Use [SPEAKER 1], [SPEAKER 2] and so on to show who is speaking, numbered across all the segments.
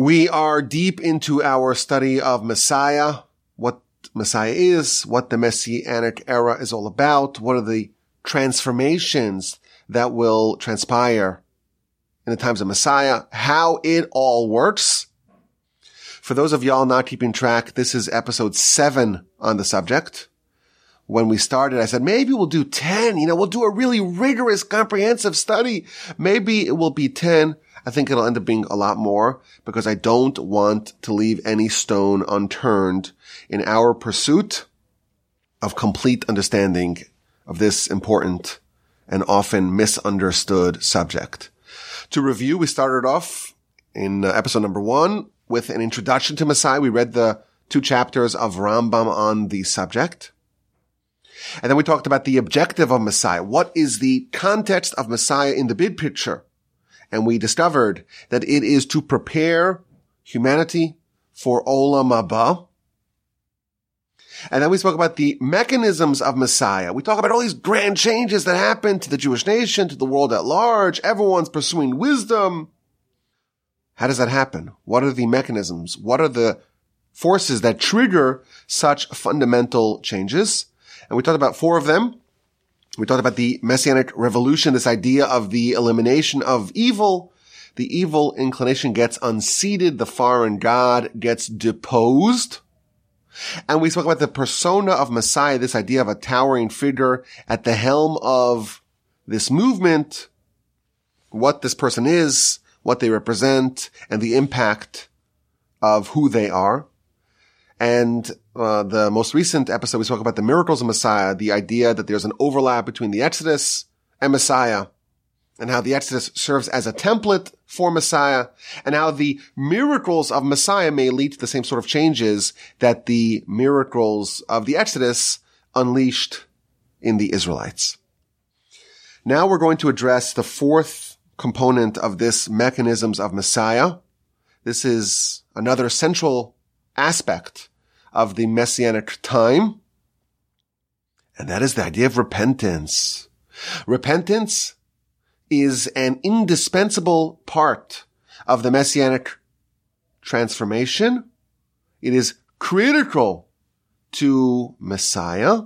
[SPEAKER 1] We are deep into our study of Messiah, what Messiah is, what the Messianic era is all about, what are the transformations that will transpire in the times of Messiah, how it all works. For those of y'all not keeping track, this is episode seven on the subject. When we started, I said, maybe we'll do 10. You know, we'll do a really rigorous, comprehensive study. Maybe it will be 10. I think it'll end up being a lot more because I don't want to leave any stone unturned in our pursuit of complete understanding of this important and often misunderstood subject. To review, we started off in uh, episode number one with an introduction to Messiah. We read the two chapters of Rambam on the subject. And then we talked about the objective of Messiah. What is the context of Messiah in the big picture? And we discovered that it is to prepare humanity for Olam Haba. And then we spoke about the mechanisms of Messiah. We talk about all these grand changes that happen to the Jewish nation, to the world at large. Everyone's pursuing wisdom. How does that happen? What are the mechanisms? What are the forces that trigger such fundamental changes? And we talked about four of them. We talked about the messianic revolution, this idea of the elimination of evil. The evil inclination gets unseated. The foreign God gets deposed. And we spoke about the persona of Messiah, this idea of a towering figure at the helm of this movement, what this person is, what they represent, and the impact of who they are. And uh, the most recent episode, we spoke about the miracles of Messiah, the idea that there's an overlap between the Exodus and Messiah, and how the Exodus serves as a template for Messiah, and how the miracles of Messiah may lead to the same sort of changes that the miracles of the Exodus unleashed in the Israelites. Now we're going to address the fourth component of this mechanisms of Messiah. This is another central aspect of the messianic time. And that is the idea of repentance. Repentance is an indispensable part of the messianic transformation. It is critical to Messiah.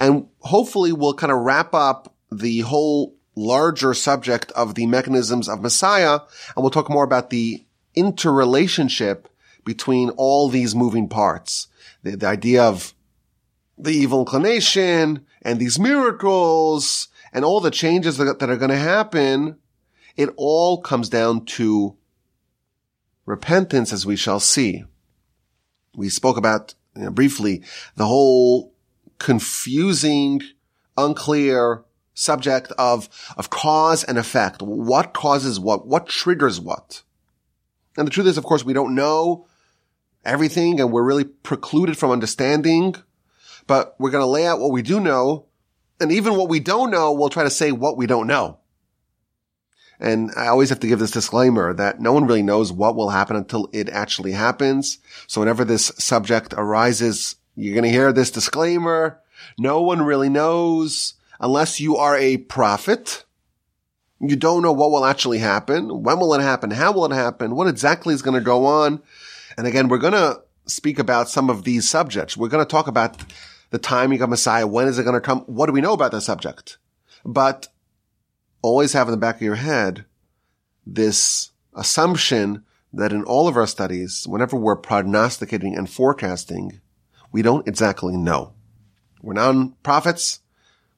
[SPEAKER 1] And hopefully we'll kind of wrap up the whole larger subject of the mechanisms of Messiah. And we'll talk more about the interrelationship between all these moving parts. The, the idea of the evil inclination and these miracles and all the changes that, that are going to happen. It all comes down to repentance as we shall see. We spoke about you know, briefly the whole confusing, unclear subject of, of cause and effect. What causes what? What triggers what? And the truth is, of course, we don't know everything and we're really precluded from understanding, but we're going to lay out what we do know. And even what we don't know, we'll try to say what we don't know. And I always have to give this disclaimer that no one really knows what will happen until it actually happens. So whenever this subject arises, you're going to hear this disclaimer. No one really knows unless you are a prophet. You don't know what will actually happen. When will it happen? How will it happen? What exactly is going to go on? And again, we're going to speak about some of these subjects. We're going to talk about the timing of Messiah. When is it going to come? What do we know about the subject? But always have in the back of your head this assumption that in all of our studies, whenever we're prognosticating and forecasting, we don't exactly know. We're non prophets.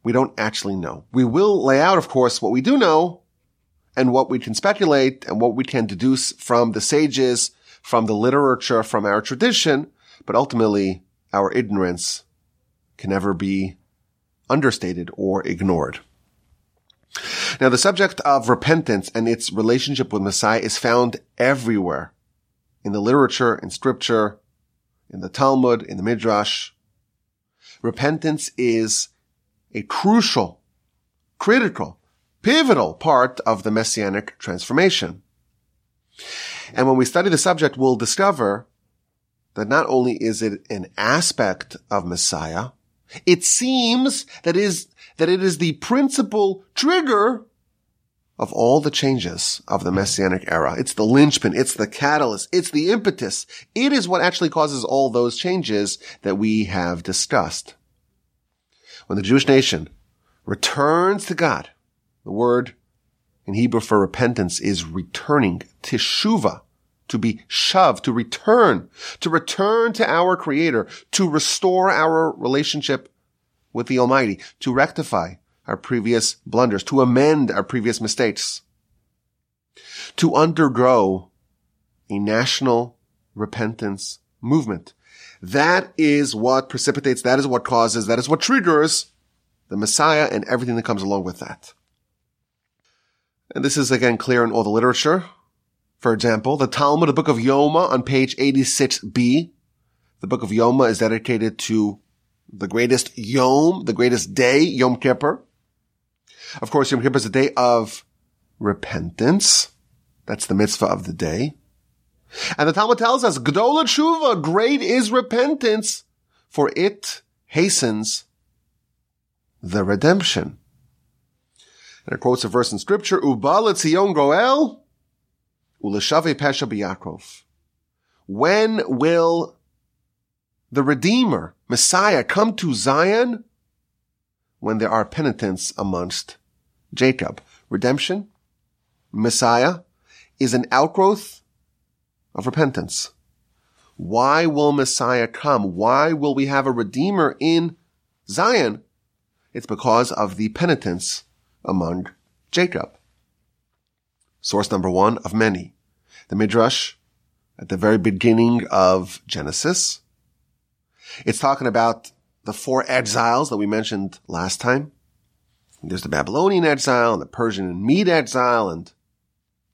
[SPEAKER 1] We don't actually know. We will lay out, of course, what we do know and what we can speculate and what we can deduce from the sages from the literature, from our tradition, but ultimately our ignorance can never be understated or ignored. Now, the subject of repentance and its relationship with Messiah is found everywhere in the literature, in scripture, in the Talmud, in the Midrash. Repentance is a crucial, critical, pivotal part of the messianic transformation. And when we study the subject, we'll discover that not only is it an aspect of Messiah, it seems that is, that it is the principal trigger of all the changes of the Messianic era. It's the linchpin. It's the catalyst. It's the impetus. It is what actually causes all those changes that we have discussed. When the Jewish nation returns to God, the word in Hebrew for repentance is returning, teshuva, to be shoved, to return, to return to our creator, to restore our relationship with the Almighty, to rectify our previous blunders, to amend our previous mistakes, to undergo a national repentance movement. That is what precipitates, that is what causes, that is what triggers the Messiah and everything that comes along with that. And this is again clear in all the literature. For example, the Talmud, the book of Yoma on page 86b. The book of Yoma is dedicated to the greatest Yom, the greatest day, Yom Kippur. Of course, Yom Kippur is a day of repentance. That's the mitzvah of the day. And the Talmud tells us, Gdola Tshuva, great is repentance, for it hastens the redemption. And it quotes a verse in scripture, Ubal Tzion Goel, Uleshave Pesha B'Yakov. When will the Redeemer, Messiah, come to Zion? When there are penitents amongst Jacob. Redemption, Messiah, is an outgrowth of repentance. Why will Messiah come? Why will we have a Redeemer in Zion? It's because of the penitence among Jacob. Source number one of many. The Midrash at the very beginning of Genesis. It's talking about the four exiles that we mentioned last time. There's the Babylonian exile and the Persian and Mede exile and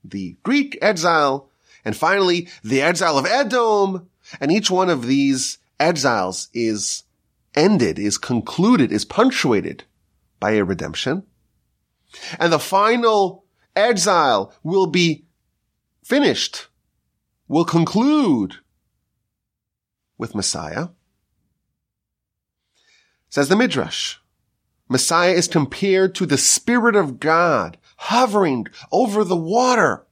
[SPEAKER 1] the Greek exile. And finally, the exile of Edom. And each one of these exiles is ended, is concluded, is punctuated by a redemption. And the final exile will be finished, will conclude with Messiah. Says the Midrash, Messiah is compared to the Spirit of God hovering over the water.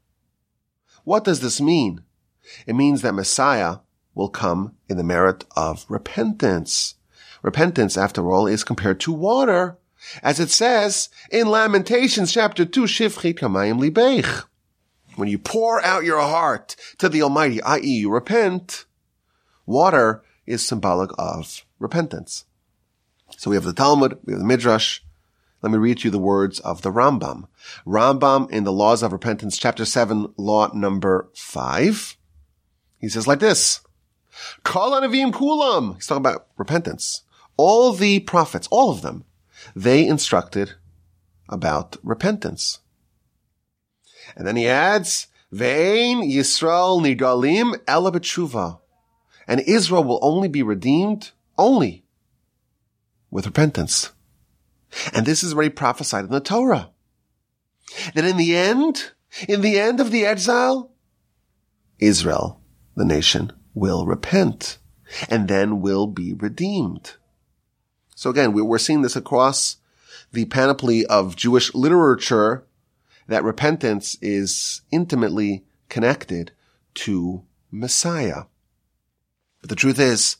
[SPEAKER 1] What does this mean? It means that Messiah will come in the merit of repentance. Repentance, after all, is compared to water, as it says in Lamentations chapter 2, Shifchi kamayim libeich. When you pour out your heart to the Almighty, i.e. you repent, water is symbolic of repentance. So we have the Talmud, we have the Midrash. Let me read you the words of the Rambam. Rambam in the Laws of Repentance, chapter 7, law number 5. He says like this. Kol anavim kulam. He's talking about repentance. All the prophets, all of them, they instructed about repentance. And then he adds, Ve'ein Yisrael nigalim ela b'tshuva. And Israel will only be redeemed only with repentance. And this is already prophesied in the Torah. That in the end, in the end of the exile, Israel, the nation, will repent and then will be redeemed. So again, we're seeing this across the panoply of Jewish literature that repentance is intimately connected to Messiah. But the truth is,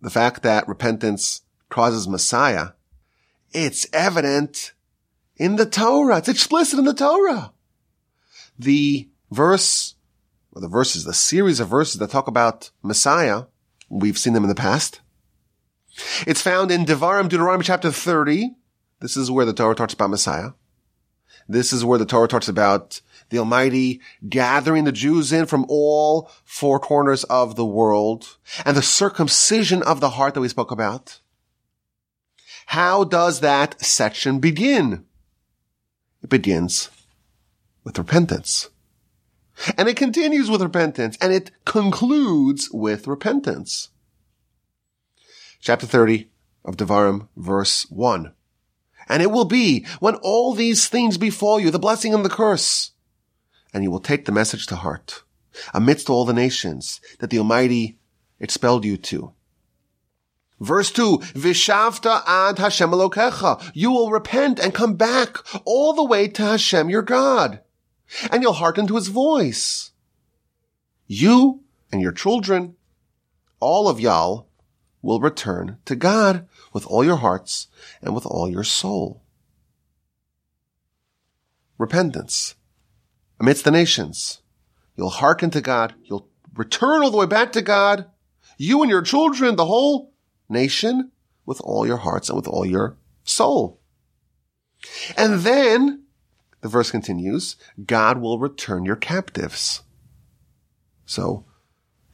[SPEAKER 1] the fact that repentance causes Messiah, it's evident in the Torah. It's explicit in the Torah. The verse, or the verses, the series of verses that talk about Messiah, we've seen them in the past. It's found in Devarim, Deuteronomy chapter 30. This is where the Torah talks about Messiah. This is where the Torah talks about the Almighty gathering the Jews in from all four corners of the world and the circumcision of the heart that we spoke about. How does that section begin? It begins with repentance. And it continues with repentance and it concludes with repentance. Chapter 30 of Devarim, verse 1. And it will be when all these things befall you, the blessing and the curse, and you will take the message to heart amidst all the nations that the Almighty expelled you to. Verse 2, Vishavta ad Hashem Elokecha. You will repent and come back all the way to Hashem your God. And you'll hearken to his voice. You and your children, all of y'all, will return to God with all your hearts and with all your soul. Repentance. Amidst the nations. You'll hearken to God. You'll return all the way back to God. You and your children, the whole nation with all your hearts and with all your soul. And then the verse continues, God will return your captives. So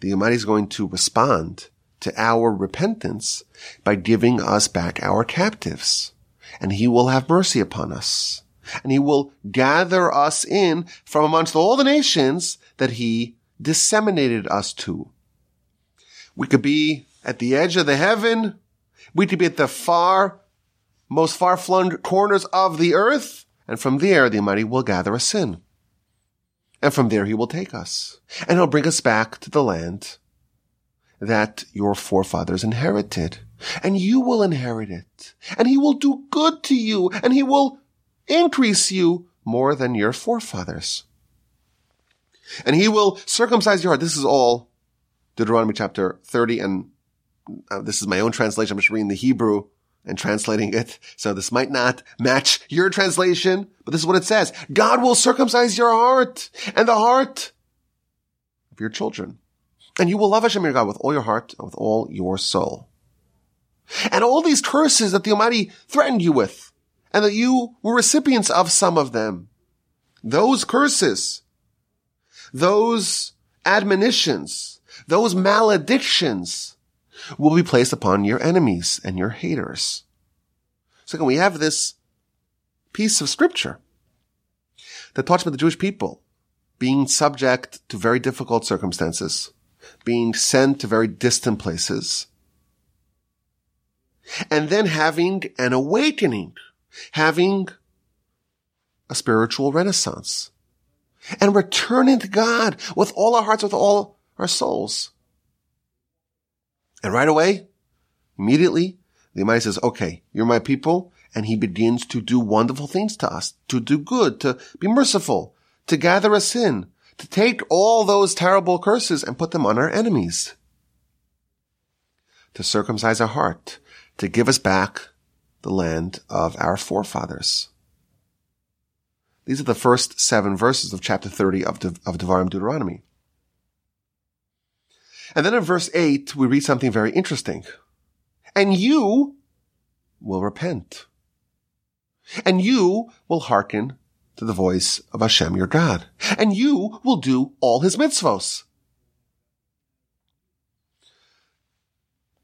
[SPEAKER 1] the Almighty is going to respond to our repentance by giving us back our captives. And he will have mercy upon us. And he will gather us in from amongst all the nations that he disseminated us to. We could be at the edge of the heaven. We could be at the far, most far flung corners of the earth. And from there, the Almighty will gather us in. And from there, he will take us. And he'll bring us back to the land that your forefathers inherited. And you will inherit it. And he will do good to you. And he will increase you more than your forefathers. And he will circumcise your heart. This is all Deuteronomy chapter 30 and uh, this is my own translation. I'm just reading the Hebrew and translating it. So this might not match your translation, but this is what it says. God will circumcise your heart and the heart of your children. And you will love Hashem your God with all your heart and with all your soul. And all these curses that the Almighty threatened you with, and that you were recipients of some of them, those curses, those admonitions, those maledictions, will be placed upon your enemies and your haters. So we have this piece of scripture that talks about the Jewish people being subject to very difficult circumstances, being sent to very distant places, and then having an awakening, having a spiritual renaissance, and returning to God with all our hearts, with all our souls. And right away, immediately, the Almighty says, okay, you're my people. And he begins to do wonderful things to us, to do good, to be merciful, to gather us in, to take all those terrible curses and put them on our enemies, to circumcise our heart, to give us back the land of our forefathers. These are the first seven verses of chapter 30 of, De- of Devarim Deuteronomy. And then in verse 8, we read something very interesting. And you will repent. And you will hearken to the voice of Hashem your God. And you will do all his mitzvos.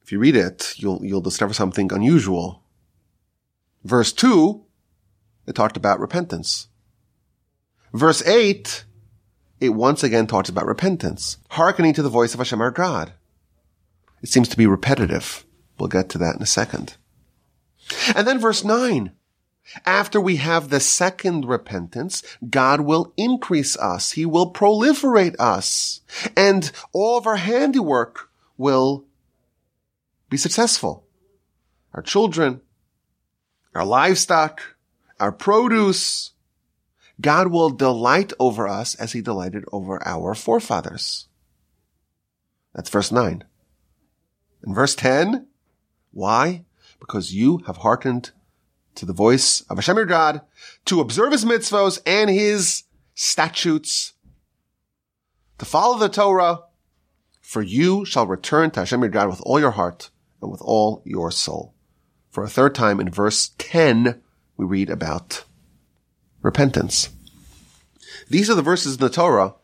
[SPEAKER 1] If you read it, you'll, you'll discover something unusual. Verse 2, it talked about repentance. Verse 8, it once again talks about repentance, hearkening to the voice of Hashem our God. It seems to be repetitive. We'll get to that in a second. And then verse 9. After we have the second repentance, God will increase us. He will proliferate us. And all of our handiwork will be successful. Our children, our livestock, our produce, God will delight over us as he delighted over our forefathers. That's verse 9. In verse 10, why? Because you have hearkened to the voice of Hashem your God to observe his mitzvos and his statutes, to follow the Torah, for you shall return to Hashem your God with all your heart and with all your soul. For a third time in verse 10, we read about repentance. These are the verses in the Torah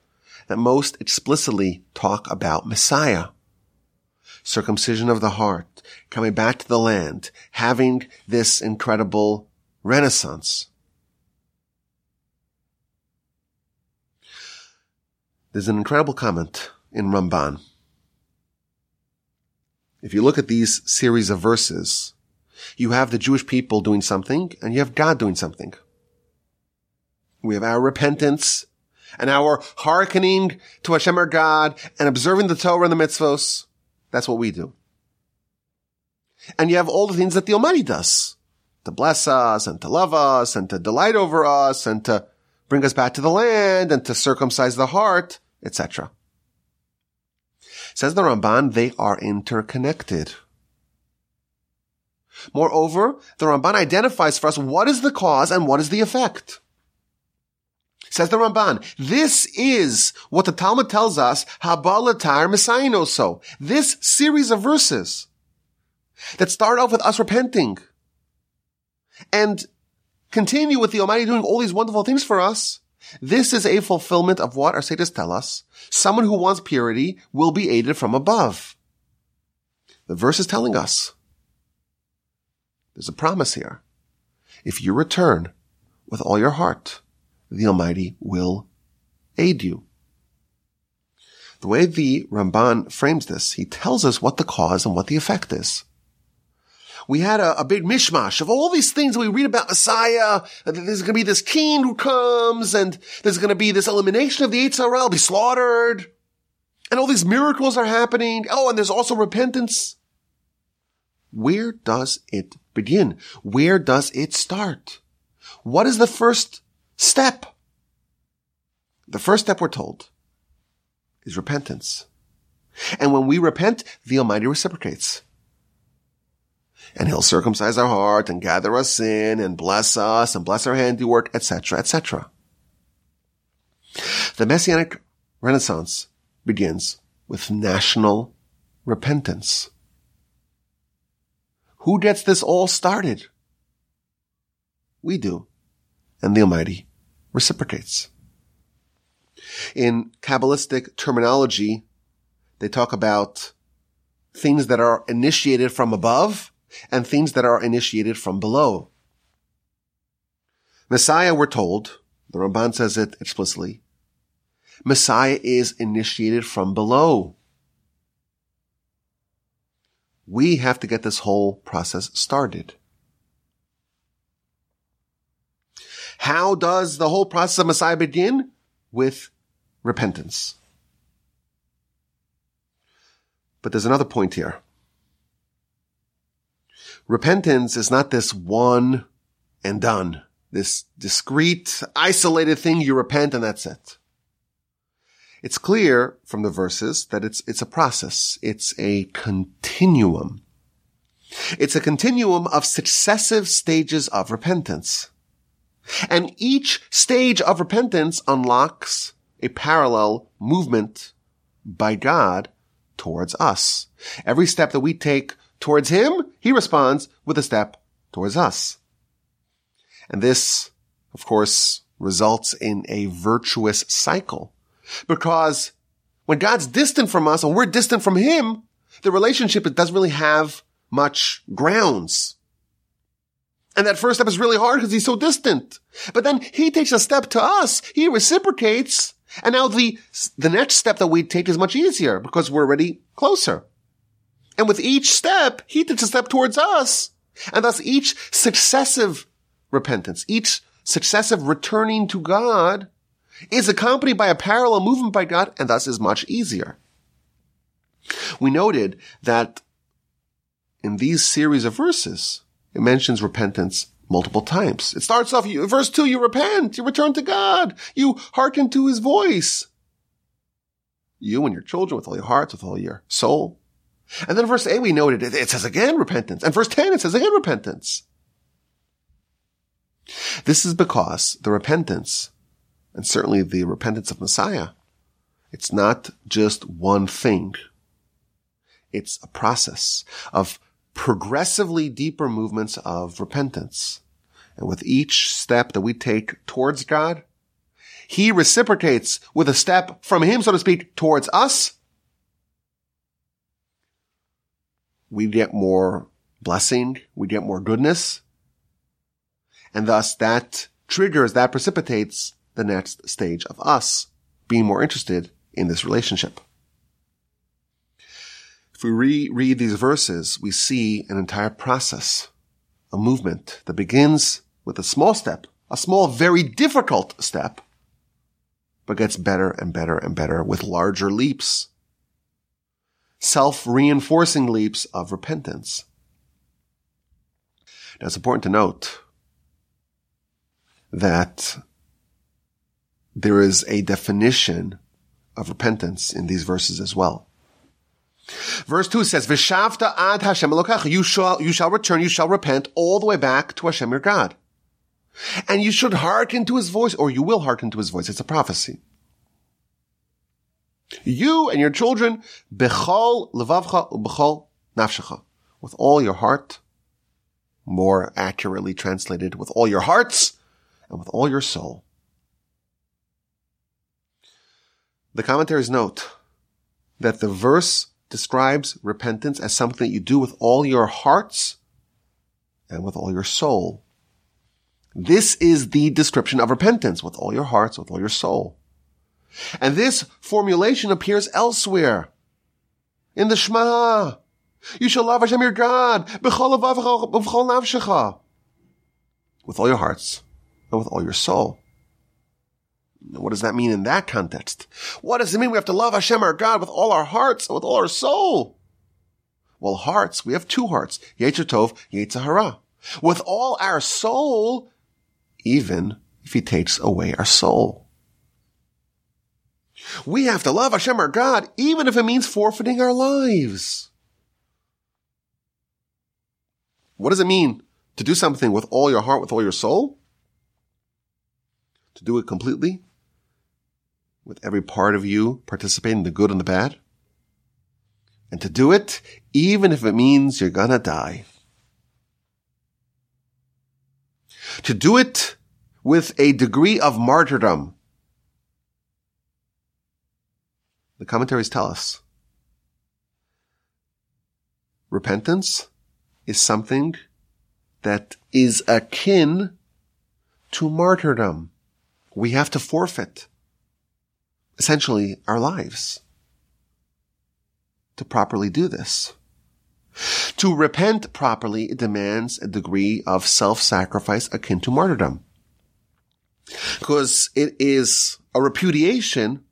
[SPEAKER 1] that most explicitly talk about Messiah. Circumcision of the heart, coming back to the land, having this incredible renaissance. There's an incredible comment in Ramban. If you look at these series of verses, you have the Jewish people doing something and you have God doing something. We have our repentance and our hearkening to Hashem our God and observing the Torah and the mitzvos. That's what we do. And you have all the things that the Almighty does. To bless us and to love us and to delight over us and to bring us back to the land and to circumcise the heart, etc. Says the Ramban, they are interconnected. Moreover, the Ramban identifies for us what is the cause and what is the effect. Says the Ramban, this is what the Talmud tells us, Haba letaher mesayin oso. This series of verses that start off with us repenting and continue with the Almighty doing all these wonderful things for us. This is a fulfillment of what our sages tell us. Someone who wants purity will be aided from above. The verse is telling us there's a promise here. If you return with all your heart, the Almighty will aid you. The way the Ramban frames this, he tells us what the cause and what the effect is. We had a, a big mishmash of all these things we read about Messiah. There's going to be this king who comes and there's going to be this elimination of the Hara, be slaughtered. And all these miracles are happening. Oh, and there's also repentance. Where does it begin? Where does it start? What is the first step? The first step we're told is repentance. And when we repent, the Almighty reciprocates. And He'll circumcise our heart and gather us in and bless us and bless our handiwork, etc., etc. The Messianic Renaissance begins with national repentance. Who gets this all started? We do. And the Almighty reciprocates. In Kabbalistic terminology, they talk about things that are initiated from above and things that are initiated from below. Messiah, we're told, the Ramban says it explicitly, Messiah is initiated from below. We have to get this whole process started. How does the whole process of Messiah begin? With repentance. But there's another point here. Repentance is not this one and done, this discrete, isolated thing you repent and that's it. It's clear from the verses that it's, it's a process. It's a continuum. It's a continuum of successive stages of repentance. And each stage of repentance unlocks a parallel movement by God towards us. Every step that we take towards Him, He responds with a step towards us. And this, of course, results in a virtuous cycle because when God's distant from us and we're distant from Him, the relationship doesn't really have much grounds. And that first step is really hard because he's so distant. But then he takes a step to us. He reciprocates and now the, the next step that we take is much easier because we're already closer. And with each step, he takes a step towards us. And thus each successive repentance, each successive returning to God is accompanied by a parallel movement by God and thus is much easier. We noted that in these series of verses, it mentions repentance multiple times. It starts off, verse two, you repent, you return to God, you hearken to his voice. You and your children with all your hearts, with all your soul. And then verse eight, we noted it, it says again repentance. And verse 10, it says again repentance. This is because the repentance, and certainly the repentance of Messiah, it's not just one thing. It's a process of progressively deeper movements of repentance. And with each step that we take towards God, He reciprocates with a step from Him, so to speak, towards us. We get more blessing. We get more goodness. And thus that triggers, that precipitates the next stage of us being more interested in this relationship If we reread these verses, we see an entire process, a movement that begins with a small step, a small, very difficult step, but gets better and better and better with larger leaps, self-reinforcing leaps of repentance. Now it's important to note that there is a definition of repentance in these verses as well. Verse 2 says, Vishavta ad Hashem you shall, you shall return, you shall repent all the way back to Hashem your God. And you should hearken to his voice, or you will hearken to his voice. It's a prophecy. You and your children, bechol levavcha ubechol nafshecha, with all your heart, more accurately translated, with all your hearts and with all your soul. The commentaries note that the verse describes repentance as something that you do with all your hearts and with all your soul. This is the description of repentance with all your hearts, with all your soul. And this formulation appears elsewhere. In the Shema. You shall love Hashem your God. With all your hearts and with all your soul. What does that mean in that context? What does it mean we have to love Hashem our God with all our hearts and with all our soul? Well, hearts, we have two hearts. Yetzer Tov, Hara. With all our soul, even if he takes away our soul. We have to love Hashem our God, even if it means forfeiting our lives. What does it mean to do something with all your heart, with all your soul? To do it completely? With every part of you participating the good and the bad? And to do it, even if it means you're gonna die. To do it with a degree of martyrdom. The commentaries tell us repentance is something that is akin to martyrdom. We have to forfeit essentially our lives to properly do this. To repent properly it demands a degree of self-sacrifice akin to martyrdom. Because it is a repudiation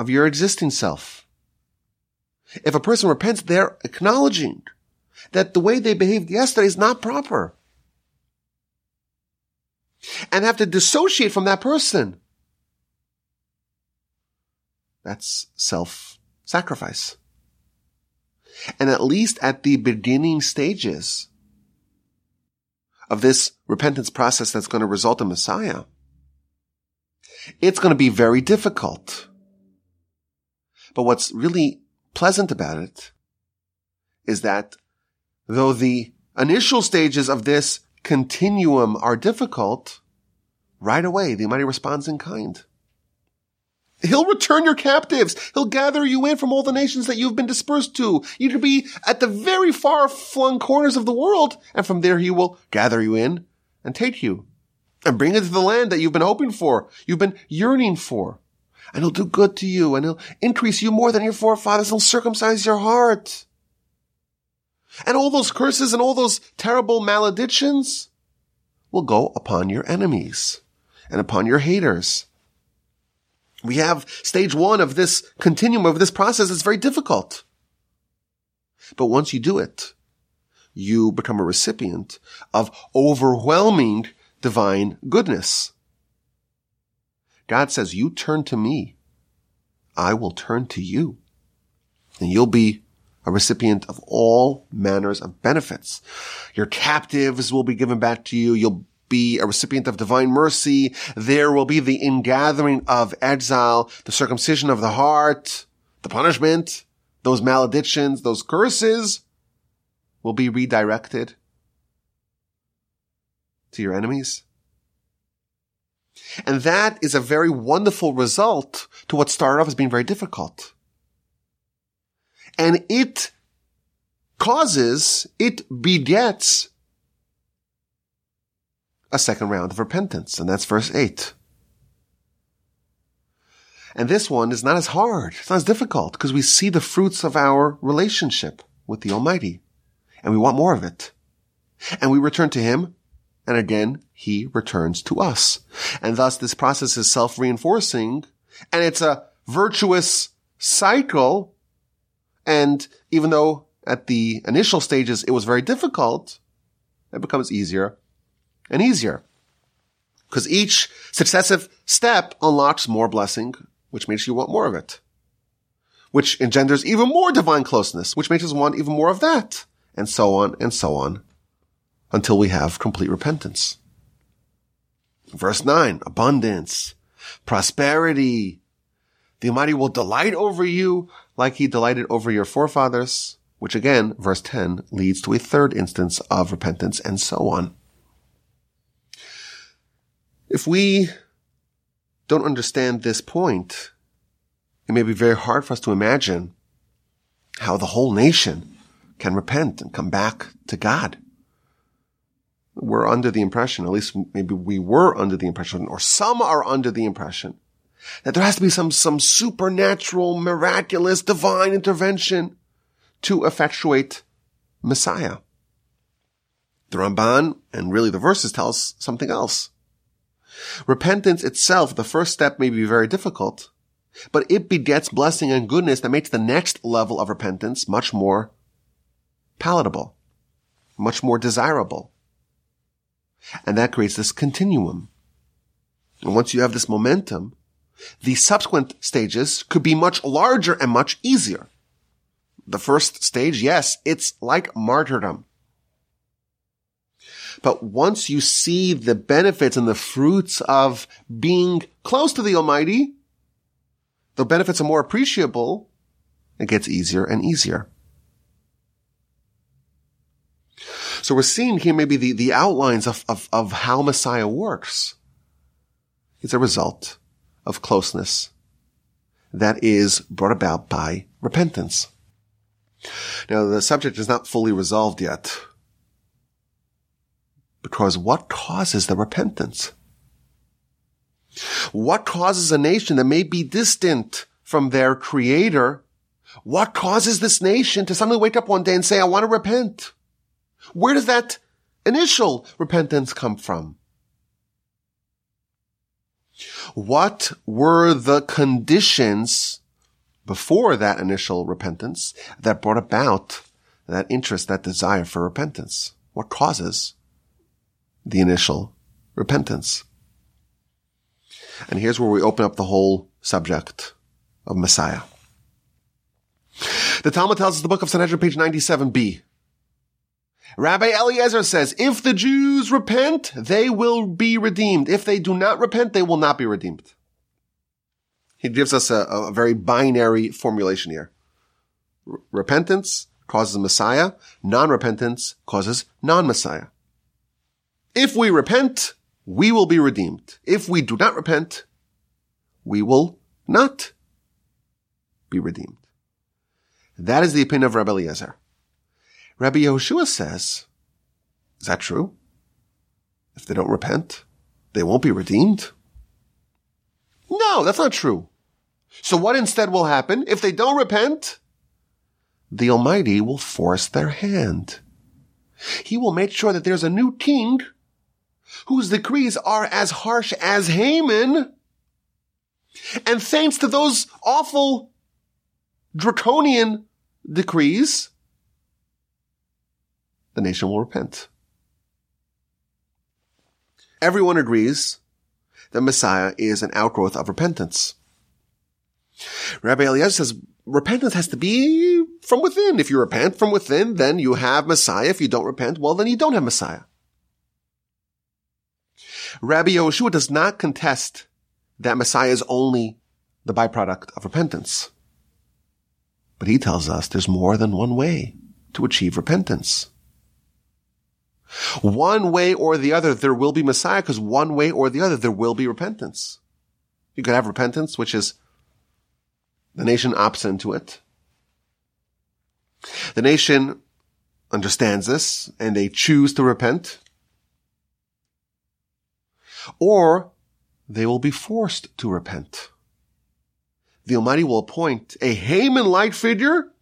[SPEAKER 1] of your existing self. If a person repents, they're acknowledging that the way they behaved yesterday is not proper. And have to dissociate from that person. That's self-sacrifice. And at least at the beginning stages of this repentance process that's going to result in Messiah, it's going to be very difficult. But what's really pleasant about it is that though the initial stages of this continuum are difficult, right away the Almighty responds in kind. He'll return your captives. He'll gather you in from all the nations that you've been dispersed to. You could be at the very far flung corners of the world, and from there he will gather you in and take you and bring you to the land that you've been hoping for, you've been yearning for. And he'll do good to you and he'll increase you more than your forefathers. He'll circumcise your heart. And all those curses and all those terrible maledictions will go upon your enemies and upon your haters. We have stage one of this continuum of this process. It's very difficult. But once you do it, you become a recipient of overwhelming divine goodness. God says, you turn to me. I will turn to you and you'll be a recipient of all manners of benefits. Your captives will be given back to you. You'll be a recipient of divine mercy. There will be the ingathering of exile, the circumcision of the heart, the punishment, those maledictions, those curses will be redirected to your enemies. And that is a very wonderful result to what started off as being very difficult. And it causes, it begets a second round of repentance. And that's verse 8. And this one is not as hard. It's not as difficult because we see the fruits of our relationship with the Almighty and we want more of it. And we return to Him and again, He returns to us. And thus this process is self-reinforcing and it's a virtuous cycle. And even though at the initial stages it was very difficult, it becomes easier and easier. Because each successive step unlocks more blessing, which makes you want more of it. Which engenders even more divine closeness, which makes us want even more of that. And so on and so on. Until we have complete repentance. Verse 9, abundance, prosperity. The Almighty will delight over you like he delighted over your forefathers, which again, verse 10, leads to a third instance of repentance and so on. If we don't understand this point, it may be very hard for us to imagine how the whole nation can repent and come back to God. We're under the impression, at least maybe we were under the impression, or some are under the impression, that there has to be some, some supernatural, miraculous, divine intervention to effectuate Messiah. The Ramban and really the verses tell us something else. Repentance itself, the first step may be very difficult, but it begets blessing and goodness that makes the next level of repentance much more palatable, much more desirable. And that creates this continuum. And once you have this momentum, the subsequent stages could be much larger and much easier. The first stage, yes, it's like martyrdom. But once you see the benefits and the fruits of being close to the Almighty, the benefits are more appreciable. It gets easier and easier. So we're seeing here maybe the, the outlines of, of, of how Messiah works. It's a result of closeness that is brought about by repentance. Now the subject is not fully resolved yet. Because what causes the repentance? What causes a nation that may be distant from their creator? What causes this nation to suddenly wake up one day and say, I want to repent? Where does that initial repentance come from? What were the conditions before that initial repentance that brought about that interest, that desire for repentance? What causes the initial repentance? And here's where we open up the whole subject of Messiah. The Talmud tells us the book of Sanhedrin, page 97b. Rabbi Eliezer says, if the Jews repent, they will be redeemed. If they do not repent, they will not be redeemed. He gives us a, a very binary formulation here. R- repentance causes Messiah. Non-repentance causes non-Messiah. If we repent, we will be redeemed. If we do not repent, we will not be redeemed. That is the opinion of Rabbi Eliezer. Rabbi Yehoshua says, is that true? If they don't repent, they won't be redeemed? No, that's not true. So what instead will happen? If they don't repent, the Almighty will force their hand. He will make sure that there's a new king whose decrees are as harsh as Haman. And thanks to those awful draconian decrees, the nation will repent. Everyone agrees that Messiah is an outgrowth of repentance. Rabbi Eliezer says repentance has to be from within. If you repent from within, then you have Messiah. If you don't repent, well, then you don't have Messiah. Rabbi Yehoshua does not contest that Messiah is only the byproduct of repentance. But he tells us there's more than one way to achieve repentance. One way or the other, there will be Messiah because one way or the other, there will be repentance. You could have repentance, which is the nation opts into it. The nation understands this and they choose to repent. Or they will be forced to repent. The Almighty will appoint a Haman-like figure.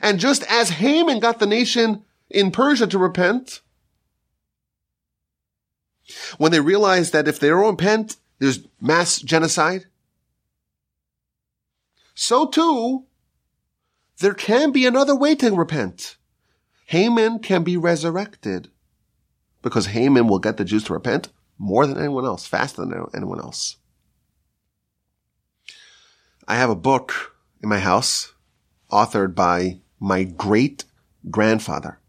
[SPEAKER 1] And just as Haman got the nation in Persia to repent, when they realize that if they don't repent, there's mass genocide. So too, there can be another way to repent. Haman can be resurrected because Haman will get the Jews to repent more than anyone else, faster than anyone else. I have a book in my house authored by my great grandfather.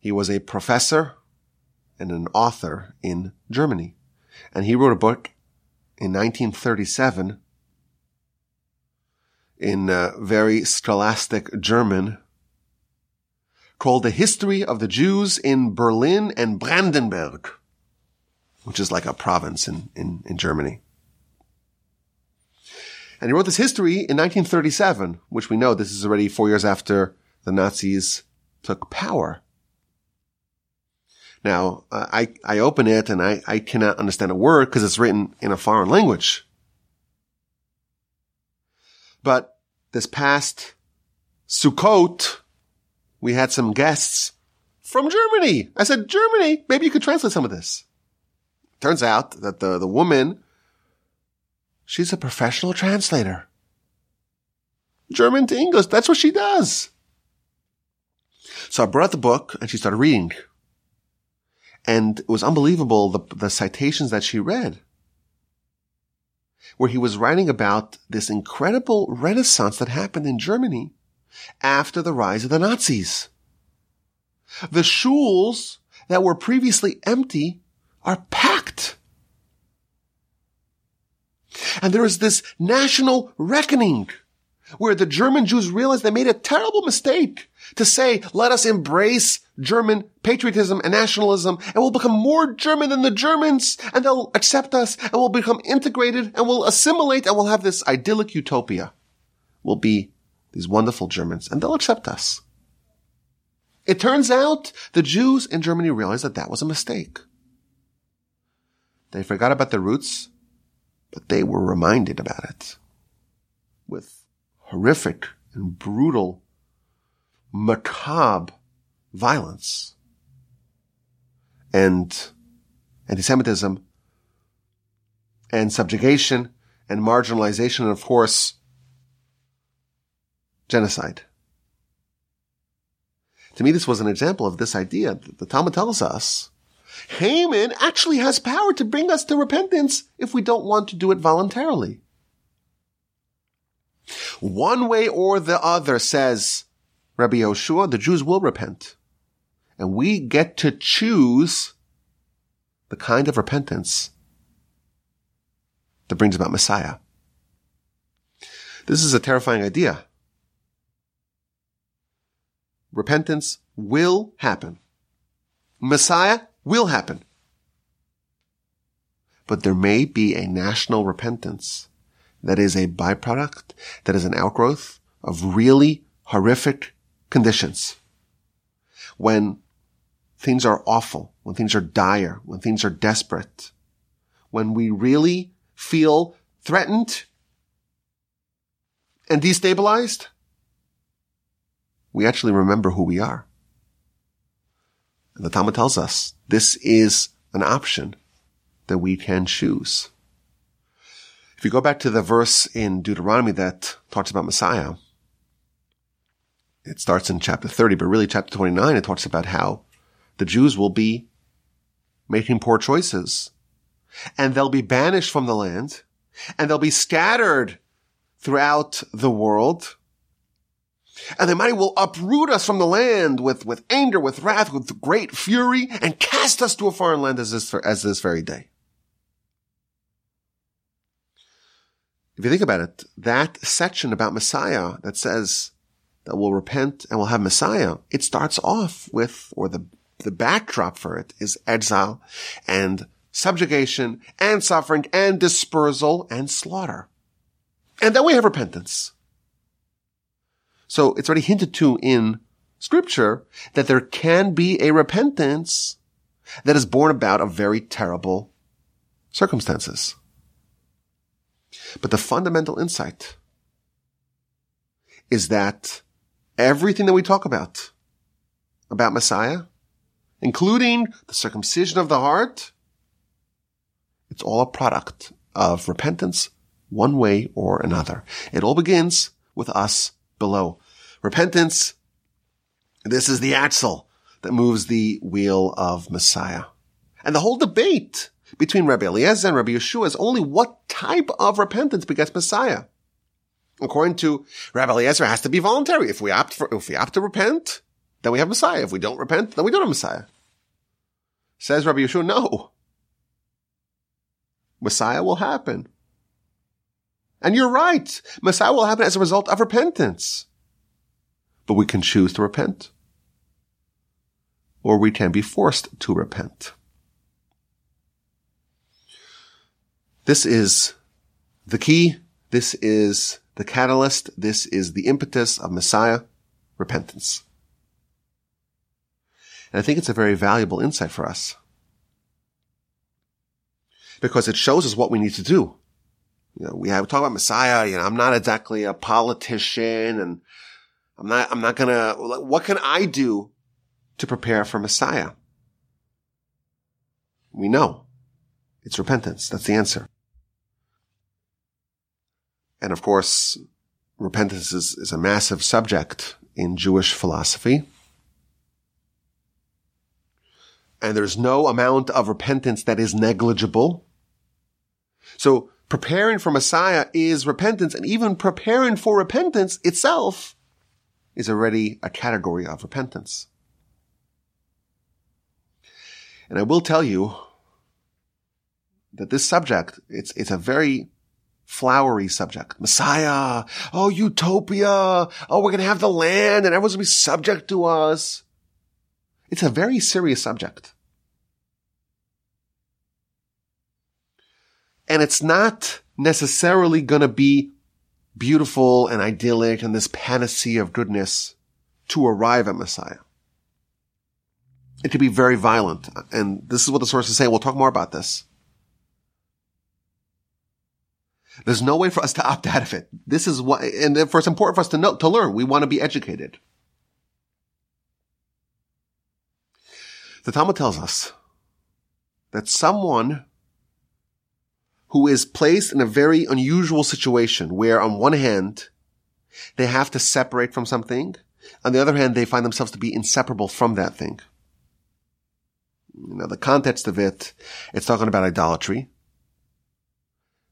[SPEAKER 1] He was a professor and an author in Germany. And he wrote a book in 1937 in uh, very scholastic German called The History of the Jews in Berlin and Brandenburg, which is like a province in, in, in Germany. And he wrote this history in 1937, which we know this is already four years after the Nazis took power. Now, uh, I, I open it and I, I cannot understand a word because it's written in a foreign language. But this past Sukkot, we had some guests from Germany. I said, Germany, maybe you could translate some of this. Turns out that the, the woman, she's a professional translator. German to English. That's what she does. So I brought the book and she started reading. And it was unbelievable the, the citations that she read. Where he was writing about this incredible renaissance that happened in Germany after the rise of the Nazis. The shuls that were previously empty are packed. And there is this national reckoning where the German Jews realized they made a terrible mistake to say, let us embrace German patriotism and nationalism and we'll become more German than the Germans and they'll accept us and we'll become integrated and we'll assimilate and we'll have this idyllic utopia. We'll be these wonderful Germans and they'll accept us. It turns out the Jews in Germany realized that that was a mistake. They forgot about their roots, but they were reminded about it with horrific and brutal, macabre violence and anti-Semitism and subjugation and marginalization and of course genocide. To me, this was an example of this idea. that The Talmud tells us Haman actually has power to bring us to repentance if we don't want to do it voluntarily. One way or the other, says Rabbi Yehoshua, the Jews will repent. And we get to choose the kind of repentance that brings about Messiah. This is a terrifying idea. Repentance will happen. Messiah will happen. But there may be a national repentance that is a byproduct, that is an outgrowth of really horrific conditions. When things are awful, when things are dire, when things are desperate, when we really feel threatened and destabilized, we actually remember who we are. And the Talmud tells us this is an option that we can choose. If you go back to the verse in Deuteronomy that talks about Messiah, it starts in chapter 30, but really chapter 29, it talks about how the Jews will be making poor choices and they'll be banished from the land and they'll be scattered throughout the world. And the mighty will uproot us from the land with, with anger, with wrath, with great fury and cast us to a foreign land as this, as this very day. if you think about it, that section about Messiah that says that we'll repent and we'll have Messiah, it starts off with, or the, the backdrop for it is exile and subjugation and suffering and dispersal and slaughter. And then we have repentance. So it's already hinted to in scripture that there can be a repentance that is born about of very terrible circumstances. But the fundamental insight is that everything that we talk about, about Messiah, including the circumcision of the heart, it's all a product of repentance one way or another. It all begins with us below. Repentance, this is the axle that moves the wheel of Messiah. And the whole debate between Rabbi Eliezer and Rabbi Yehoshua is only what type of repentance begets Messiah. According to Rabbi Eliezer, it has to be voluntary. If we opt for, if we opt to repent, then we have Messiah. If we don't repent, then we don't have Messiah. Says Rabbi Yehoshua, no. Messiah will happen. And you're right. Messiah will happen as a result of repentance. But we can choose to repent. Or we can be forced to repent. This is the key. This is the catalyst. This is the impetus of Messiah, repentance. And I think it's a very valuable insight for us. Because it shows us what we need to do. You know, we have talk about Messiah, you know, I'm not exactly a politician and I'm not, I'm not gonna, what can I do to prepare for Messiah? We know. It's repentance. That's the answer. And of course, repentance is, is a massive subject in Jewish philosophy. And there's no amount of repentance that is negligible. So preparing for Messiah is repentance, and even preparing for repentance itself is already a category of repentance. And I will tell you that this subject, it's, it's a very flowery subject. Messiah. Oh, utopia. Oh, we're going to have the land and everyone's going to be subject to us. It's a very serious subject. And it's not necessarily going to be beautiful and idyllic and this panacea of goodness to arrive at Messiah. It could be very violent. And this is what the sources say. We'll talk more about this. There's no way for us to opt out of it. This is what, and therefore it's important for us to know, to learn. We want to be educated. The Talmud tells us that someone who is placed in a very unusual situation where on one hand, they have to separate from something. On the other hand, they find themselves to be inseparable from that thing. You know, the context of it, it's talking about idolatry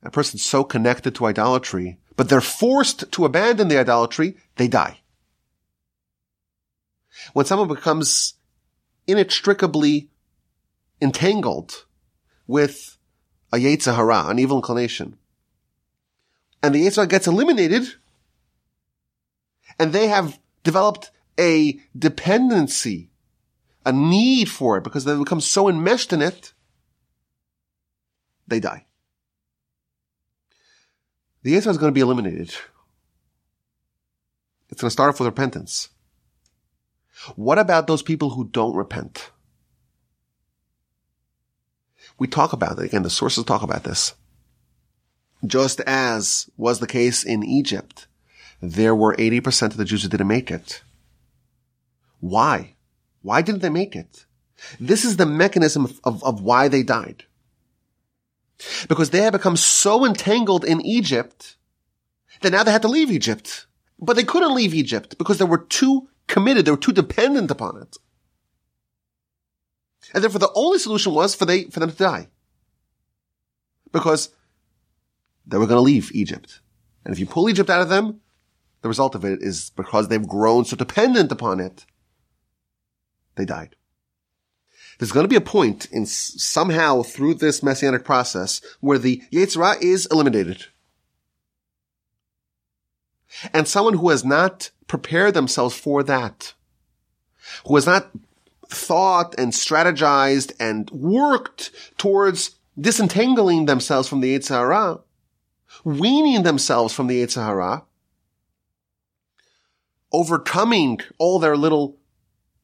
[SPEAKER 1] a person's so connected to idolatry, but they're forced to abandon the idolatry, they die. When someone becomes inextricably entangled with a Yetzer Hara, an evil inclination, and the Yetzer Hara gets eliminated, and they have developed a dependency, a need for it because they become so enmeshed in it, they die the answer is going to be eliminated. It's going to start off with repentance. What about those people who don't repent? We talk about it. Again, the sources talk about this. Just as was the case in Egypt, there were 80% of the Jews who didn't make it. Why? Why didn't they make it? This is the mechanism of, of, of why they died. Because they had become so entangled in Egypt that now they had to leave Egypt. But they couldn't leave Egypt because there were too committed, they were too dependent upon it. And therefore the only solution was for they, for them to die. Because they were going to leave Egypt. And if you pull Egypt out of them, the result of it is because they've grown so dependent upon it, they died there's going to be a point in somehow through this messianic process where the Yetzer Hara is eliminated. And someone who has not prepared themselves for that, who has not thought and strategized and worked towards disentangling themselves from the Yetzer Hara, weaning themselves from the Yetzer Hara, overcoming all their little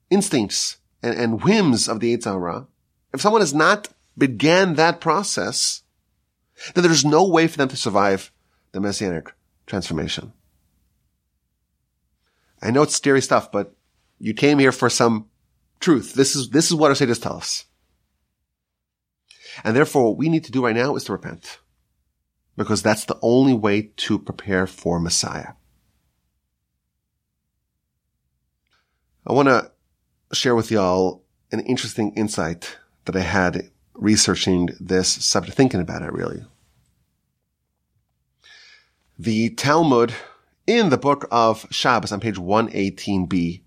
[SPEAKER 1] instincts and, and whims of the Yetzer Hara, if someone has not began that process, then there's no way for them to survive the messianic transformation. I know it's scary stuff, but you came here for some truth. This is, this is what our sages tell us. And therefore what we need to do right now is to repent. Because that's the only way to prepare for Messiah. I want to share with y'all an interesting insight that I had researching this subject, thinking about it really. The Talmud in the book of Shabbos on page 118b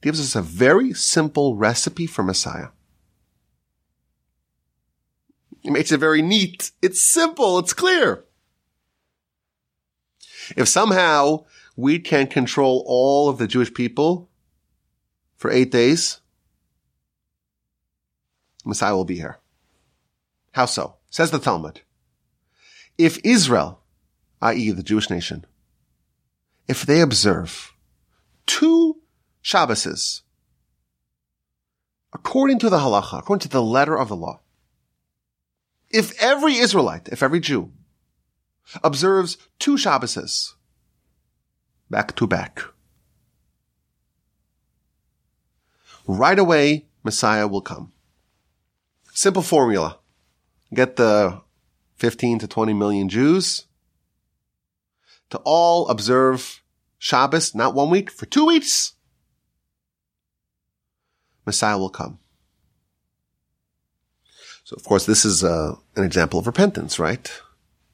[SPEAKER 1] gives us a very simple recipe for Messiah. It makes it very neat. It's simple. It's clear. If somehow we can control all of the Jewish people for eight days, Messiah will be here. How so? Says the Talmud. If Israel, i.e. the Jewish nation, if they observe two Shabbases, according to the halacha, according to the letter of the law, if every Israelite, if every Jew observes two Shabbases back to back, right away Messiah will come. Simple formula. Get the 15 to 20 million Jews to all observe Shabbos, not one week, for two weeks. Messiah will come. So, of course, this is uh, an example of repentance, right?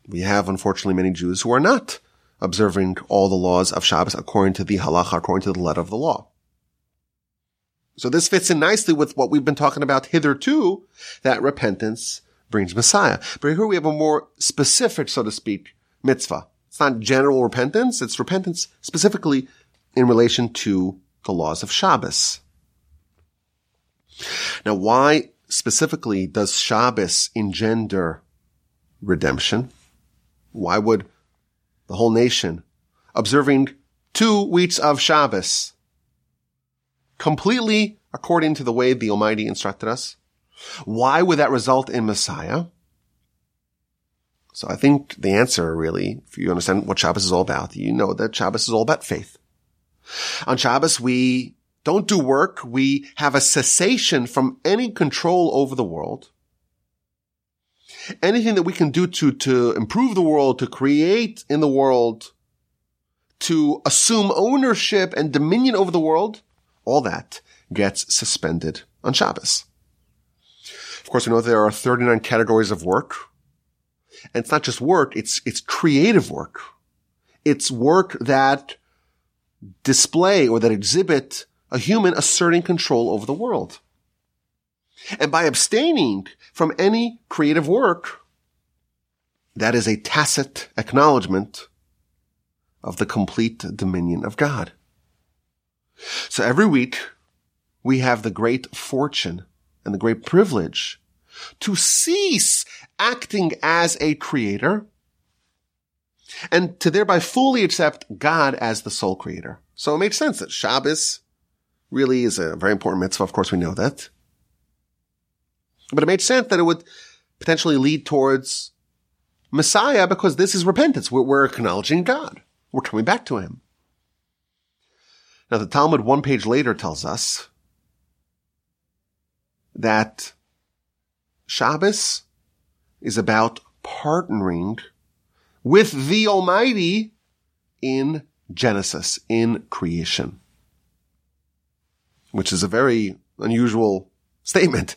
[SPEAKER 1] We have, unfortunately, many Jews who are not observing all the laws of Shabbos according to the halacha, according to the letter of the law. So this fits in nicely with what we've been talking about hitherto, that repentance brings Messiah. But here we have a more specific, so to speak, mitzvah. Not general repentance, it's repentance specifically in relation to the laws of Shabbos. Now, why specifically does Shabbos engender redemption? Why would the whole nation observing two weeks of Shabbos completely according to the way the Almighty instructed us? Why would that result in Messiah? So I think the answer really, if you understand what Shabbos is all about, you know that Shabbos is all about faith. On Shabbos, we don't do work. We have a cessation from any control over the world. Anything that we can do to, to improve the world, to create in the world, to assume ownership and dominion over the world, all that gets suspended on Shabbos. Of course, we know there are 39 categories of work. And it's not just work, it's, it's creative work. It's work that display or that exhibit a human asserting control over the world. And by abstaining from any creative work, that is a tacit acknowledgement of the complete dominion of God. So every week we have the great fortune and the great privilege to cease acting as a creator and to thereby fully accept God as the sole creator. So it makes sense that Shabbos really is a very important mitzvah. Of course, we know that. But it made sense that it would potentially lead towards Messiah because this is repentance. We're, we're acknowledging God. We're coming back to Him. Now, the Talmud one page later tells us that Shabbos is about partnering with the Almighty in Genesis, in creation which is a very unusual statement.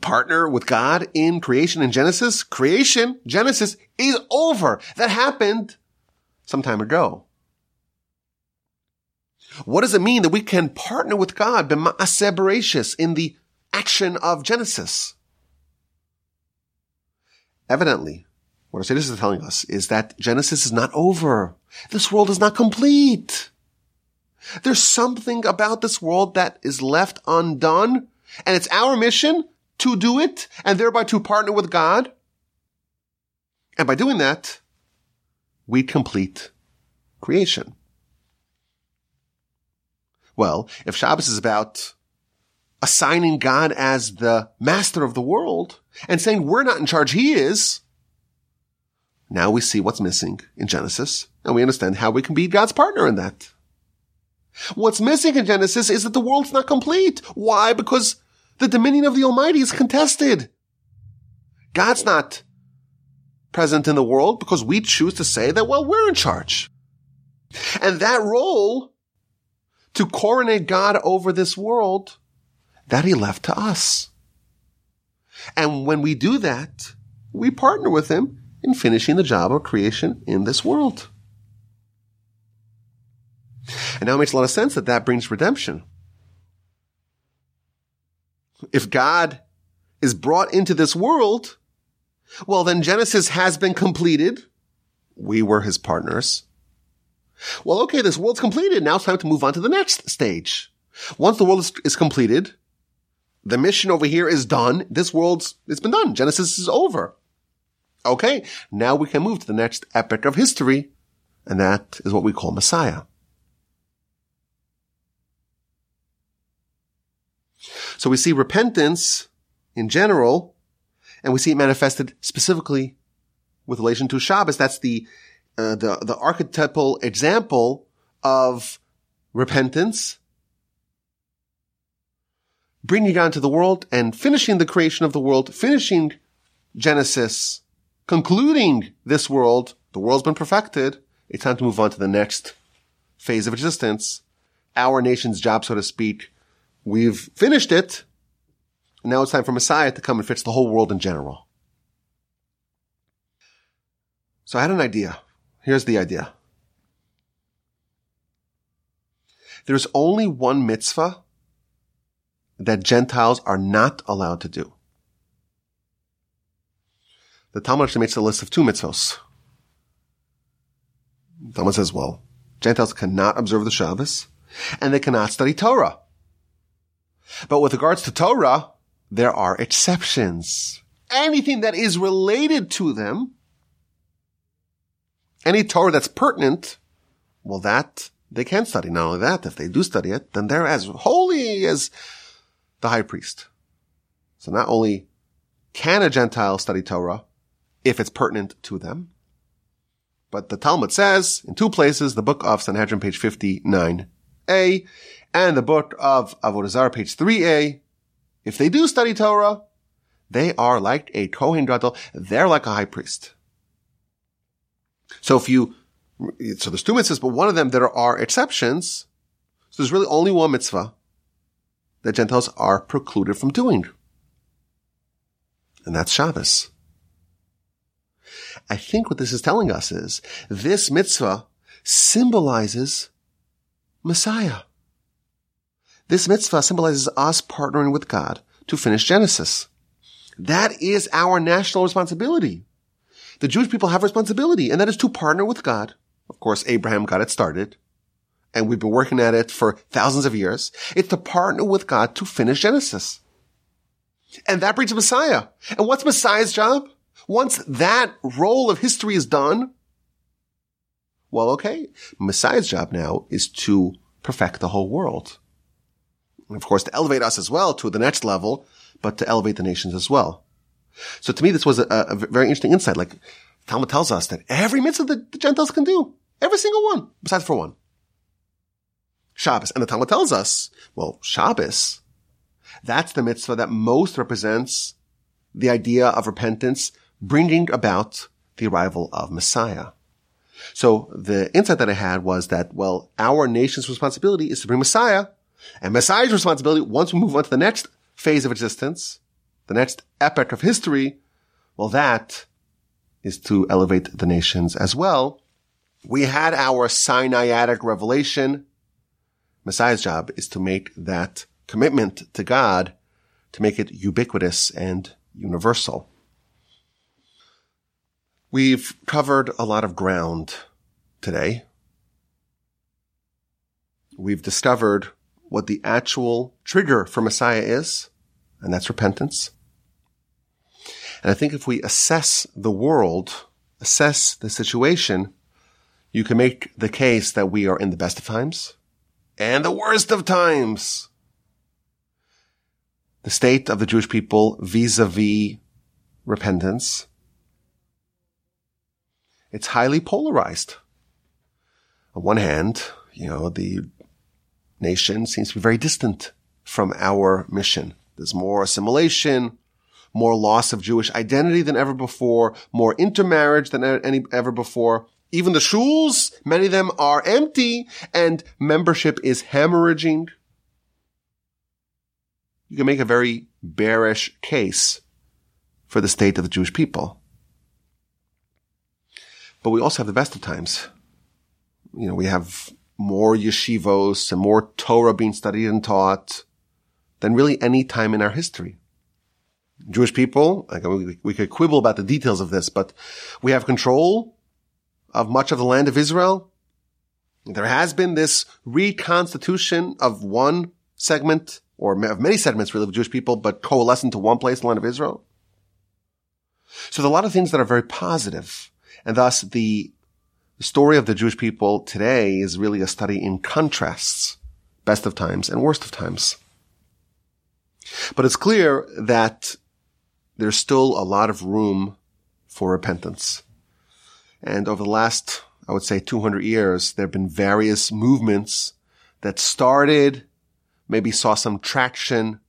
[SPEAKER 1] Partner with God in creation in Genesis. Creation, Genesis is over. That happened some time ago. What does it mean that we can partner with God in the action of Genesis? Evidently, what our sages is telling us is that Genesis is not over. This world is not complete. There's something about this world that is left undone, and it's our mission to do it, and thereby to partner with God. And by doing that, we complete creation. Well, if Shabbos is about assigning God as the master of the world and saying we're not in charge, he is, now we see what's missing in Genesis and we understand how we can be God's partner in that. What's missing in Genesis is that the world's not complete. Why? Because the dominion of the Almighty is contested. God's not present in the world because we choose to say that, well, we're in charge. And that role to coronate God over this world that he left to us. And when we do that, we partner with him in finishing the job of creation in this world. And now it makes a lot of sense that that brings redemption. If God is brought into this world, well, then Genesis has been completed. We were his partners. Well, okay, this world's completed. Now it's time to move on to the next stage. Once the world is, completed, the mission over here is done. This world's, it's been done. Genesis is over. Okay, now we can move to the next epic of history, and that is what we call Messiah. So we see repentance in general, and we see it manifested specifically with relation to Shabbos. That's the uh, the the archetypal example of repentance, bringing God into the world and finishing the creation of the world, finishing Genesis, concluding this world. The world's been perfected. It's time to move on to the next phase of existence. Our nation's job, so to speak, We've finished it. Now it's time for Messiah to come and fix the whole world in general. So I had an idea. Here's the idea. There's only one mitzvah that Gentiles are not allowed to do. The Talmud actually makes a list of two mitzvos. The Talmud says, well, Gentiles cannot observe the Shabbos and they cannot study Torah. But with regards to Torah, there are exceptions. Anything that is related to them, any Torah that's pertinent, well, that they can study. Not only that, if they do study it, then they're as holy as the high priest. So not only can a Gentile study Torah if it's pertinent to them, but the Talmud says in two places, the book of Sanhedrin, page 59a, and the book of Avodah page 3a, if they do study Torah, they are like a Kohen Gadol. They're like a high priest. So if you, so there's two mitzvahs, but one of them there are exceptions. So there's really only one mitzvah that Gentiles are precluded from doing. And that's Shabbos. I think what this is telling us is this mitzvah symbolizes Messiah. This mitzvah symbolizes us partnering with God to finish Genesis. That is our national responsibility. The Jewish people have responsibility, and that is to partner with God. Of course, Abraham got it started, and we've been working at it for thousands of years. It's to partner with God to finish Genesis. And that brings Messiah. And what's Messiah's job? Once that role of history is done, well, okay, Messiah's job now is to perfect the whole world. And of course, to elevate us as well to the next level, but to elevate the nations as well. So to me, this was a, a very interesting insight. Like Talmud tells us that every mitzvah the Gentiles can do, every single one, besides for one. Shabbos. And the Talmud tells us, well, Shabbos, that's the mitzvah that most represents the idea of repentance bringing about the arrival of Messiah. So the insight that I had was that, well, our nation's responsibility is to bring Messiah and Messiah's responsibility, once we move on to the next phase of existence, the next epoch of history, well, that is to elevate the nations as well. We had our Sinaitic revelation. Messiah's job is to make that commitment to God, to make it ubiquitous and universal. We've covered a lot of ground today. We've discovered what the actual trigger for Messiah is, and that's repentance. And I think if we assess the world, assess the situation, you can make the case that we are in the best of times and the worst of times. The state of the Jewish people vis-a-vis repentance. It's highly polarized. On one hand, you know, the nation seems to be very distant from our mission. There's more assimilation, more loss of Jewish identity than ever before, more intermarriage than any ever before. Even the shuls, many of them are empty and membership is hemorrhaging. You can make a very bearish case for the state of the Jewish people. But we also have the best of times. You know, we have more yeshivos and more Torah being studied and taught than really any time in our history. Jewish people, like we, we could quibble about the details of this, but we have control of much of the land of Israel. There has been this reconstitution of one segment or of many segments really of Jewish people, but coalesce into one place, the land of Israel. So there are a lot of things that are very positive, and thus the story of the Jewish people today is really a study in contrasts, best of times and worst of times. But it's clear that there's still a lot of room for repentance. And over the last, I would say 200 years, there have been various movements that started maybe saw some traction,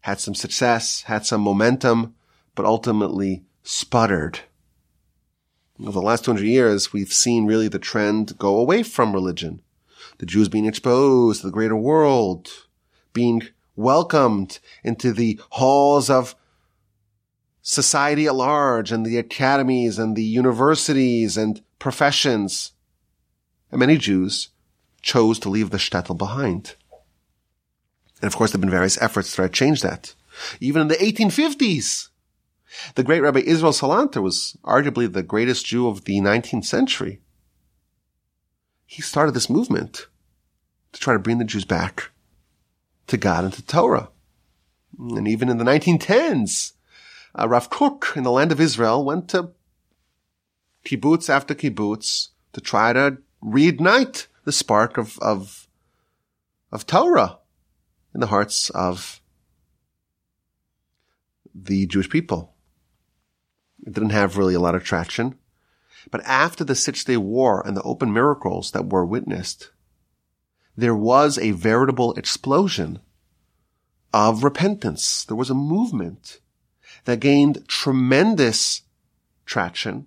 [SPEAKER 1] had some success, had some momentum, but ultimately sputtered. Over the last 200 years, we've seen really the trend go away from religion. The Jews being exposed to the greater world, being welcomed into the halls of society at large and the academies and the universities and professions. And many Jews chose to leave the shtetl behind. And of course, there have been various efforts to try to change that. Even in the 1850s, the great Rabbi Israel Salanter was arguably the greatest Jew of the 19th century. He started this movement to try to bring the Jews back to God and to Torah. And even in the 1910s, uh, Rav Kook in the land of Israel went to kibbutz after kibbutz to try to reignite the spark of, of, of Torah in the hearts of the Jewish people. It didn't have really a lot of traction. But after the Six Day War and the open miracles that were witnessed, there was a veritable explosion of repentance. There was a movement that gained tremendous traction.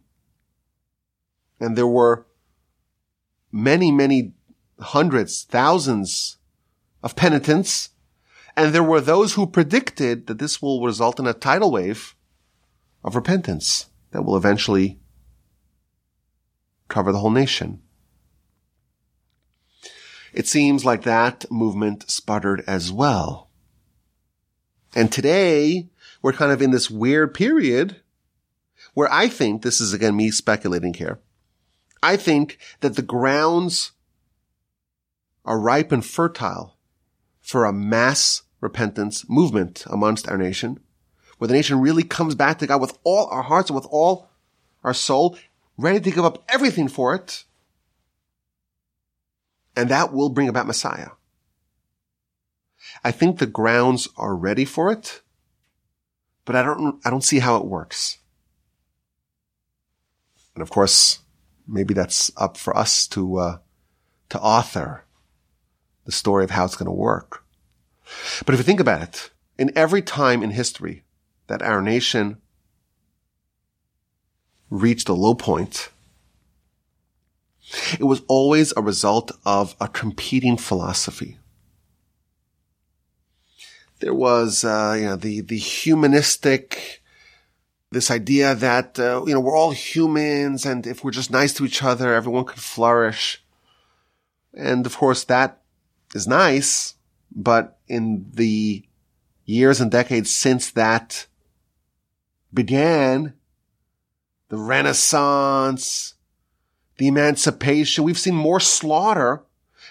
[SPEAKER 1] And there were many, many hundreds, thousands of penitents and there were those who predicted that this will result in a tidal wave of repentance that will eventually cover the whole nation. It seems like that movement sputtered as well. And today we're kind of in this weird period where I think, this is again me speculating here, I think that the grounds are ripe and fertile for a mass repentance movement amongst our nation, where the nation really comes back to God with all our hearts and with all our soul, ready to give up everything for it. And that will bring about Messiah. I think the grounds are ready for it, but I don't, I don't see how it works. And of course, maybe that's up for us to, uh, to author the story of how it's going to work. But if you think about it, in every time in history that our nation reached a low point, it was always a result of a competing philosophy. There was, uh, you know, the, the humanistic, this idea that, uh, you know, we're all humans and if we're just nice to each other, everyone could flourish. And of course that is nice, but in the years and decades since that began, the Renaissance, the emancipation, we've seen more slaughter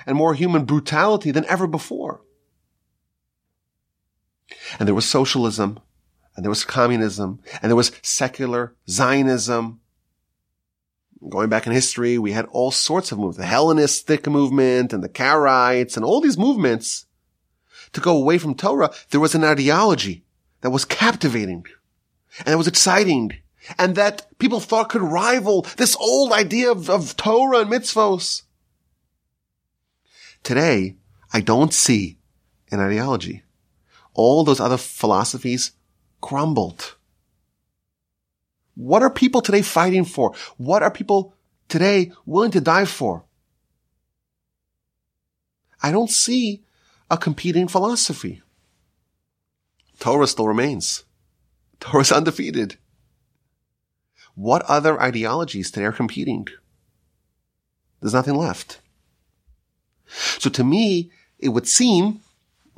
[SPEAKER 1] and more human brutality than ever before. And there was socialism, and there was communism, and there was secular Zionism. Going back in history, we had all sorts of movements, the Hellenistic movement and the Karaites and all these movements to go away from Torah, there was an ideology that was captivating and that was exciting and that people thought could rival this old idea of, of Torah and mitzvos. Today, I don't see an ideology. All those other philosophies crumbled. What are people today fighting for? What are people today willing to die for? I don't see a competing philosophy. Torah still remains. Torah is undefeated. What other ideologies today are competing? There's nothing left. So to me, it would seem,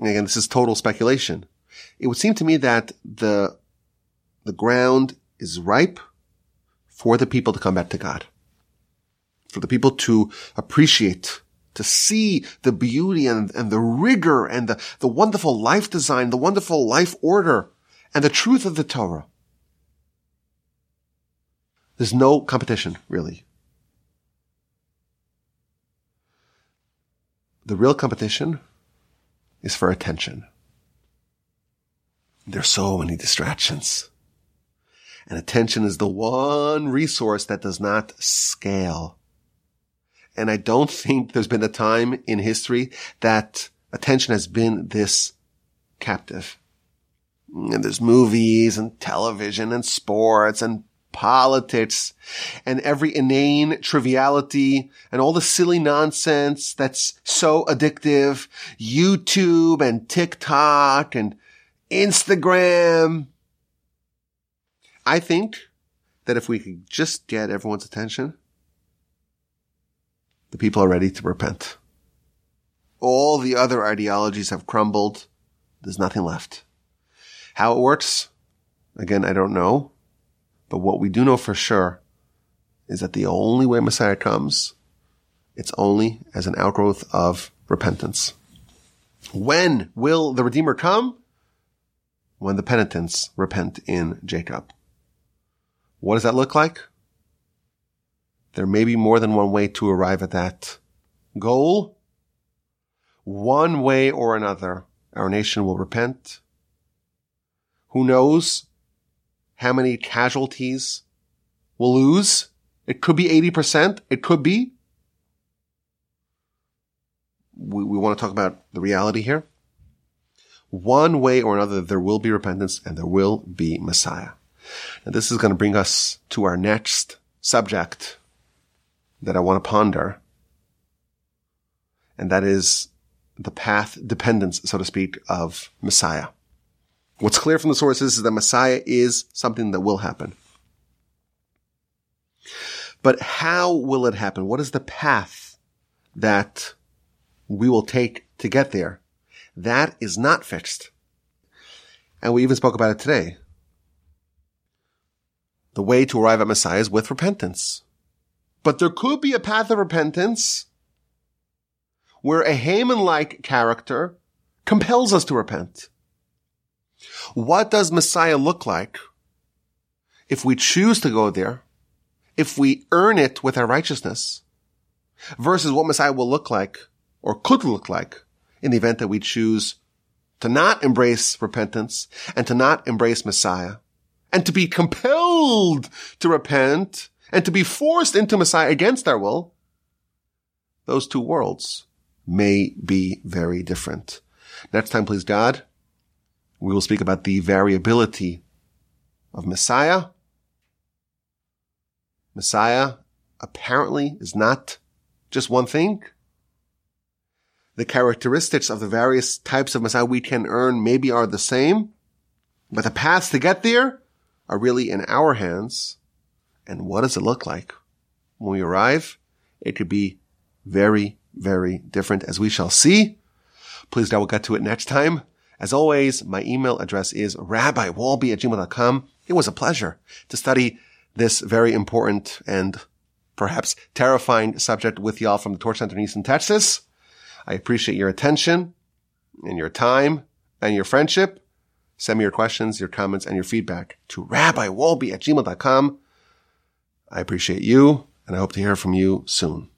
[SPEAKER 1] again, this is total speculation. It would seem to me that the, the ground is ripe for the people to come back to God. For the people to appreciate, to see the beauty and, and the rigor and the, the wonderful life design, the wonderful life order and the truth of the Torah. There's no competition, really. The real competition is for attention. There's so many distractions. And attention is the one resource that does not scale. And I don't think there's been a time in history that attention has been this captive. And there's movies and television and sports and politics and every inane triviality and all the silly nonsense that's so addictive. YouTube and TikTok and Instagram. I think that if we could just get everyone's attention, the people are ready to repent. All the other ideologies have crumbled. There's nothing left. How it works? Again, I don't know. But what we do know for sure is that the only way Messiah comes, it's only as an outgrowth of repentance. When will the Redeemer come? When the penitents repent in Jacob. What does that look like? There may be more than one way to arrive at that goal. One way or another, our nation will repent. Who knows how many casualties we'll lose. It could be 80%. It could be. We, we want to talk about the reality here. One way or another, there will be repentance and there will be Messiah. And this is going to bring us to our next subject that I want to ponder. And that is the path dependence, so to speak, of Messiah. What's clear from the sources is that Messiah is something that will happen. But how will it happen? What is the path that we will take to get there? That is not fixed. And we even spoke about it today. The way to arrive at Messiah is with repentance. But there could be a path of repentance where a Haman-like character compels us to repent. What does Messiah look like if we choose to go there, if we earn it with our righteousness, versus what Messiah will look like or could look like in the event that we choose to not embrace repentance and to not embrace Messiah and to be compelled to repent and to be forced into Messiah against our will. Those two worlds may be very different. Next time, please God, we will speak about the variability of Messiah. Messiah apparently is not just one thing. The characteristics of the various types of Messiah we can earn maybe are the same, but the paths to get there are really in our hands. And what does it look like when we arrive? It could be very, very different as we shall see. Please, God, we'll get to it next time. As always, my email address is rabbiwolbe at gmail.com. It was a pleasure to study this very important and perhaps terrifying subject with y'all from the Torch Center in Houston, Texas. I appreciate your attention and your time and your friendship. Send me your questions, your comments, and your feedback to rabbiwolbe at gmail.com. I appreciate you and I hope to hear from you soon.